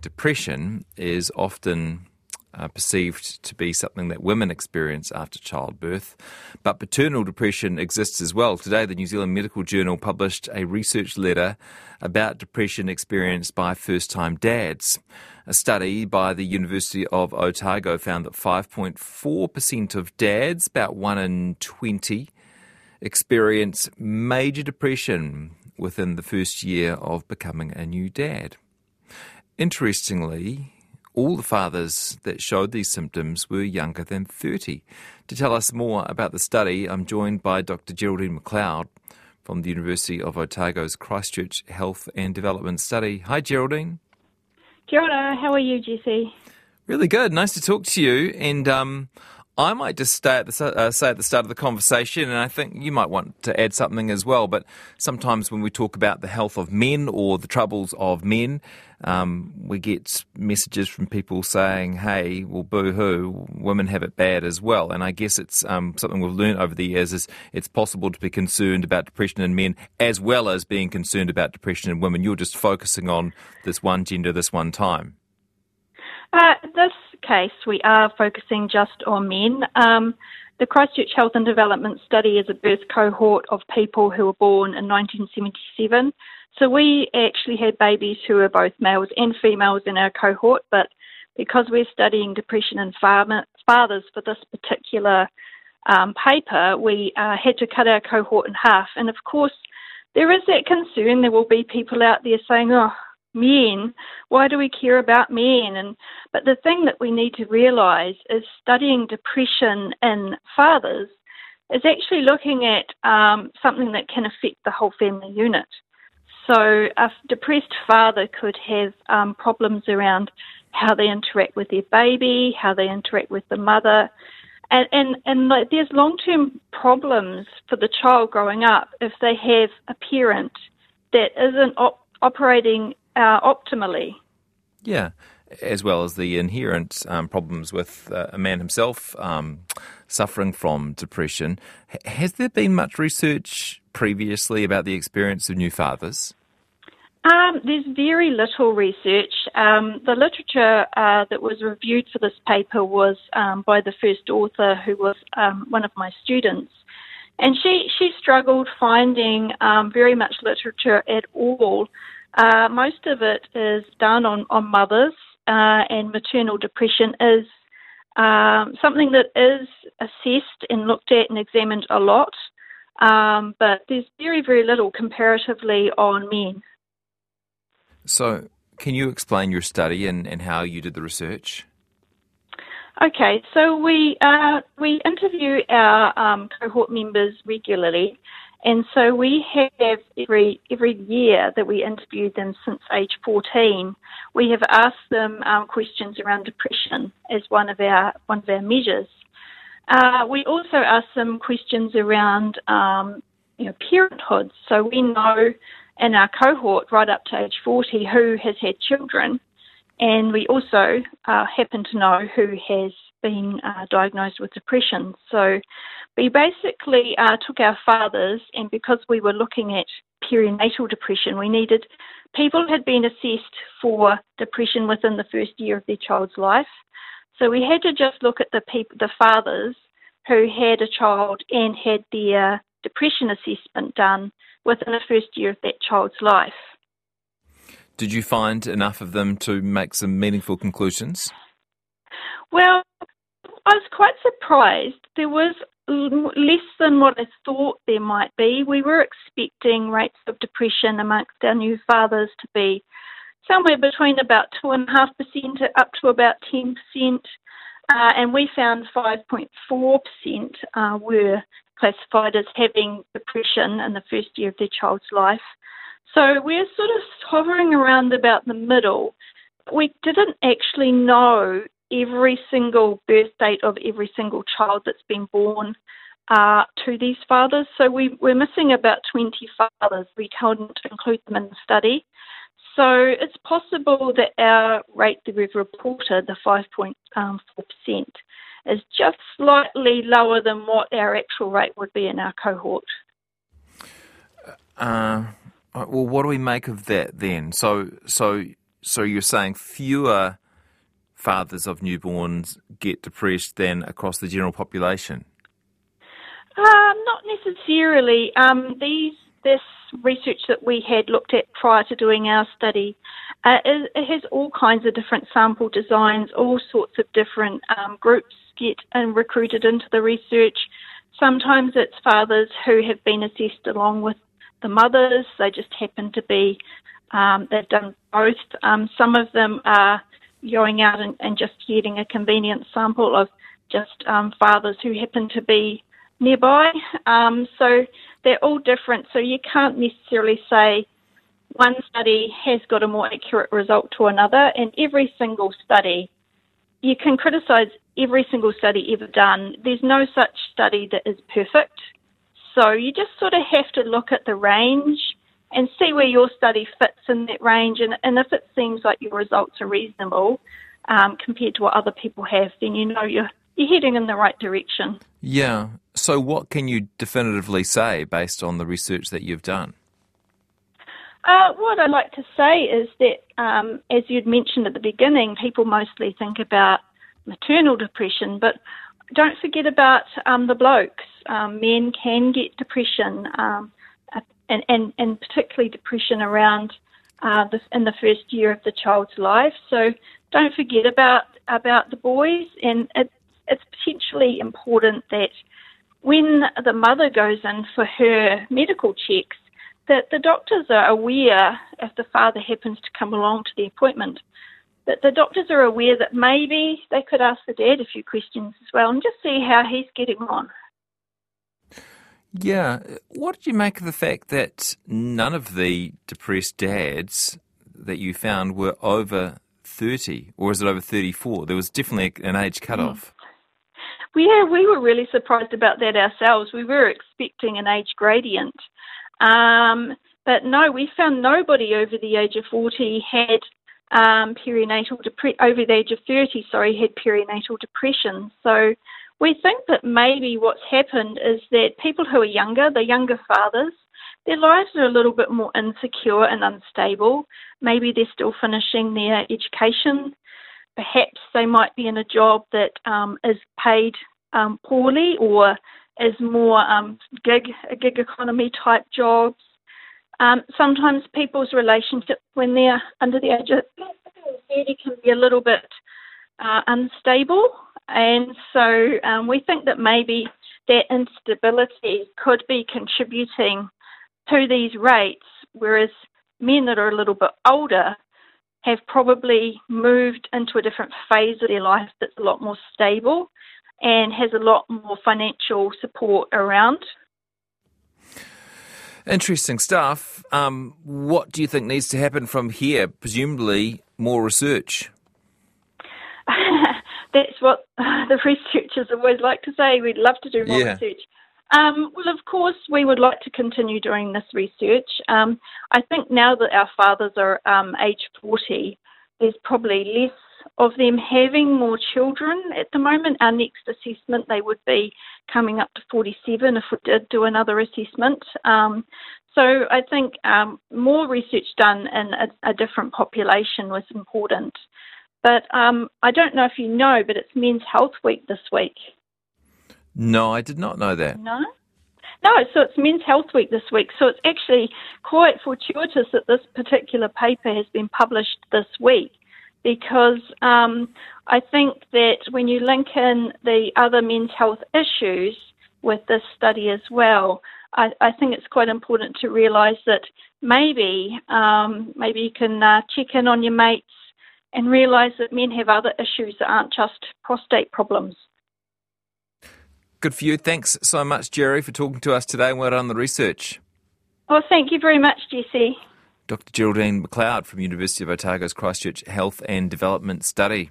depression is often uh, perceived to be something that women experience after childbirth, but paternal depression exists as well. Today, the New Zealand Medical Journal published a research letter about depression experienced by first time dads. A study by the University of Otago found that 5.4% of dads, about 1 in 20, experience major depression within the first year of becoming a new dad. Interestingly, all the fathers that showed these symptoms were younger than 30. To tell us more about the study, I'm joined by Dr. Geraldine McLeod from the University of Otago's Christchurch Health and Development Study. Hi, Geraldine. Kia ora. How are you, Jesse? Really good. Nice to talk to you. And um, I might just stay at the, uh, say at the start of the conversation, and I think you might want to add something as well. But sometimes when we talk about the health of men or the troubles of men, um, we get messages from people saying, "Hey, well, boo-hoo, women have it bad as well." And I guess it's um, something we've learned over the years is it's possible to be concerned about depression in men as well as being concerned about depression in women. You're just focusing on this one gender, this one time. Uh, this case, we are focusing just on men. Um, the Christchurch Health and Development Study is a birth cohort of people who were born in 1977. So we actually had babies who were both males and females in our cohort, but because we're studying depression in fathers for this particular um, paper, we uh, had to cut our cohort in half. And of course, there is that concern. There will be people out there saying, oh, men. Why do we care about men? And but the thing that we need to realise is studying depression in fathers is actually looking at um, something that can affect the whole family unit. So a depressed father could have um, problems around how they interact with their baby, how they interact with the mother. And, and, and there's long term problems for the child growing up if they have a parent that isn't op- operating uh, optimally. Yeah, as well as the inherent um, problems with uh, a man himself um, suffering from depression. H- has there been much research previously about the experience of new fathers? Um, there's very little research. Um, the literature uh, that was reviewed for this paper was um, by the first author, who was um, one of my students. And she, she struggled finding um, very much literature at all uh, most of it is done on, on mothers, uh, and maternal depression is um, something that is assessed and looked at and examined a lot, um, but there's very, very little comparatively on men. So, can you explain your study and, and how you did the research? Okay, so we uh, we interview our um, cohort members regularly, and so we have every every year that we interviewed them since age 14, we have asked them um, questions around depression as one of our one of our measures. Uh, we also ask them questions around um, you know parenthood. So we know in our cohort right up to age 40 who has had children, and we also uh, happen to know who has been uh, diagnosed with depression. So we basically uh, took our fathers, and because we were looking at perinatal depression, we needed people who had been assessed for depression within the first year of their child's life. So we had to just look at the people, the fathers who had a child and had their depression assessment done within the first year of that child's life. Did you find enough of them to make some meaningful conclusions? Well, I was quite surprised. There was less than what I thought there might be. We were expecting rates of depression amongst our new fathers to be somewhere between about 2.5% up to about 10%, uh, and we found 5.4% uh, were classified as having depression in the first year of their child's life. So we're sort of hovering around about the middle. We didn't actually know every single birth date of every single child that's been born uh, to these fathers. So we, we're missing about 20 fathers. We couldn't include them in the study. So it's possible that our rate that we've reported, the 5.4%, um, is just slightly lower than what our actual rate would be in our cohort. Uh, well, what do we make of that then? So, so So you're saying fewer fathers of newborns get depressed than across the general population? Um, not necessarily. Um, these this research that we had looked at prior to doing our study, uh, it, it, has all kinds of different sample designs. All sorts of different um, groups get and recruited into the research. Sometimes it's fathers who have been assessed along with the mothers. They just happen to be um, they've done both. Um, some of them are going out and, and, just getting a convenient sample of just um, fathers who happen to be nearby. Um, so they're all different. So you can't necessarily say one study has got a more accurate result to another, and every single study, you can criticise every single study ever done. There's no such study that is perfect. So you just sort of have to look at the range and see where your study fits in that range. And, and if it seems like your results are reasonable um, compared to what other people have, then you know you're, you're heading in the right direction. Yeah. So, what can you definitively say based on the research that you've done? Uh, what I'd like to say is that, um, as you'd mentioned at the beginning, people mostly think about maternal depression, but don't forget about um, the blokes. Um, men can get depression. Um, and, and, and particularly depression around uh, the, in the first year of the child's life. So don't forget about about the boys, and it, it's potentially important that when the mother goes in for her medical checks, that the doctors are aware if the father happens to come along to the appointment, that the doctors are aware that maybe they could ask the dad a few questions as well and just see how he's getting on. Yeah. What did you make of the fact that none of the depressed dads that you found were over 30, or is it over 34? There was definitely an age cutoff. Mm. Yeah, we were really surprised about that ourselves. We were expecting an age gradient. Um, but no, we found nobody over the age of 40 had um, perinatal depression, over the age of 30, sorry, had perinatal depression. So we think that maybe what's happened is that people who are younger, the younger fathers, their lives are a little bit more insecure and unstable. Maybe they're still finishing their education. Perhaps they might be in a job that um, is paid um, poorly or is more um, gig, gig economy type jobs. Um, sometimes people's relationships when they're under the age of 30 can be a little bit uh, unstable. And so um, we think that maybe that instability could be contributing to these rates, whereas men that are a little bit older have probably moved into a different phase of their life that's a lot more stable and has a lot more financial support around. Interesting stuff. Um, what do you think needs to happen from here? Presumably, more research. That's what the researchers always like to say. We'd love to do more yeah. research. Um, well, of course, we would like to continue doing this research. Um, I think now that our fathers are um, age 40, there's probably less of them having more children at the moment. Our next assessment, they would be coming up to 47 if we did do another assessment. Um, so I think um, more research done in a, a different population was important. But um, I don't know if you know, but it's Men's Health Week this week. No, I did not know that. No? No, so it's Men's Health Week this week. So it's actually quite fortuitous that this particular paper has been published this week because um, I think that when you link in the other men's health issues with this study as well, I, I think it's quite important to realise that maybe um, maybe you can uh, check in on your mates and realise that men have other issues that aren't just prostate problems. Good for you. Thanks so much, Jerry, for talking to us today and well done on the research. Well, thank you very much, Jesse. Dr. Geraldine McLeod from University of Otago's Christchurch Health and Development Study.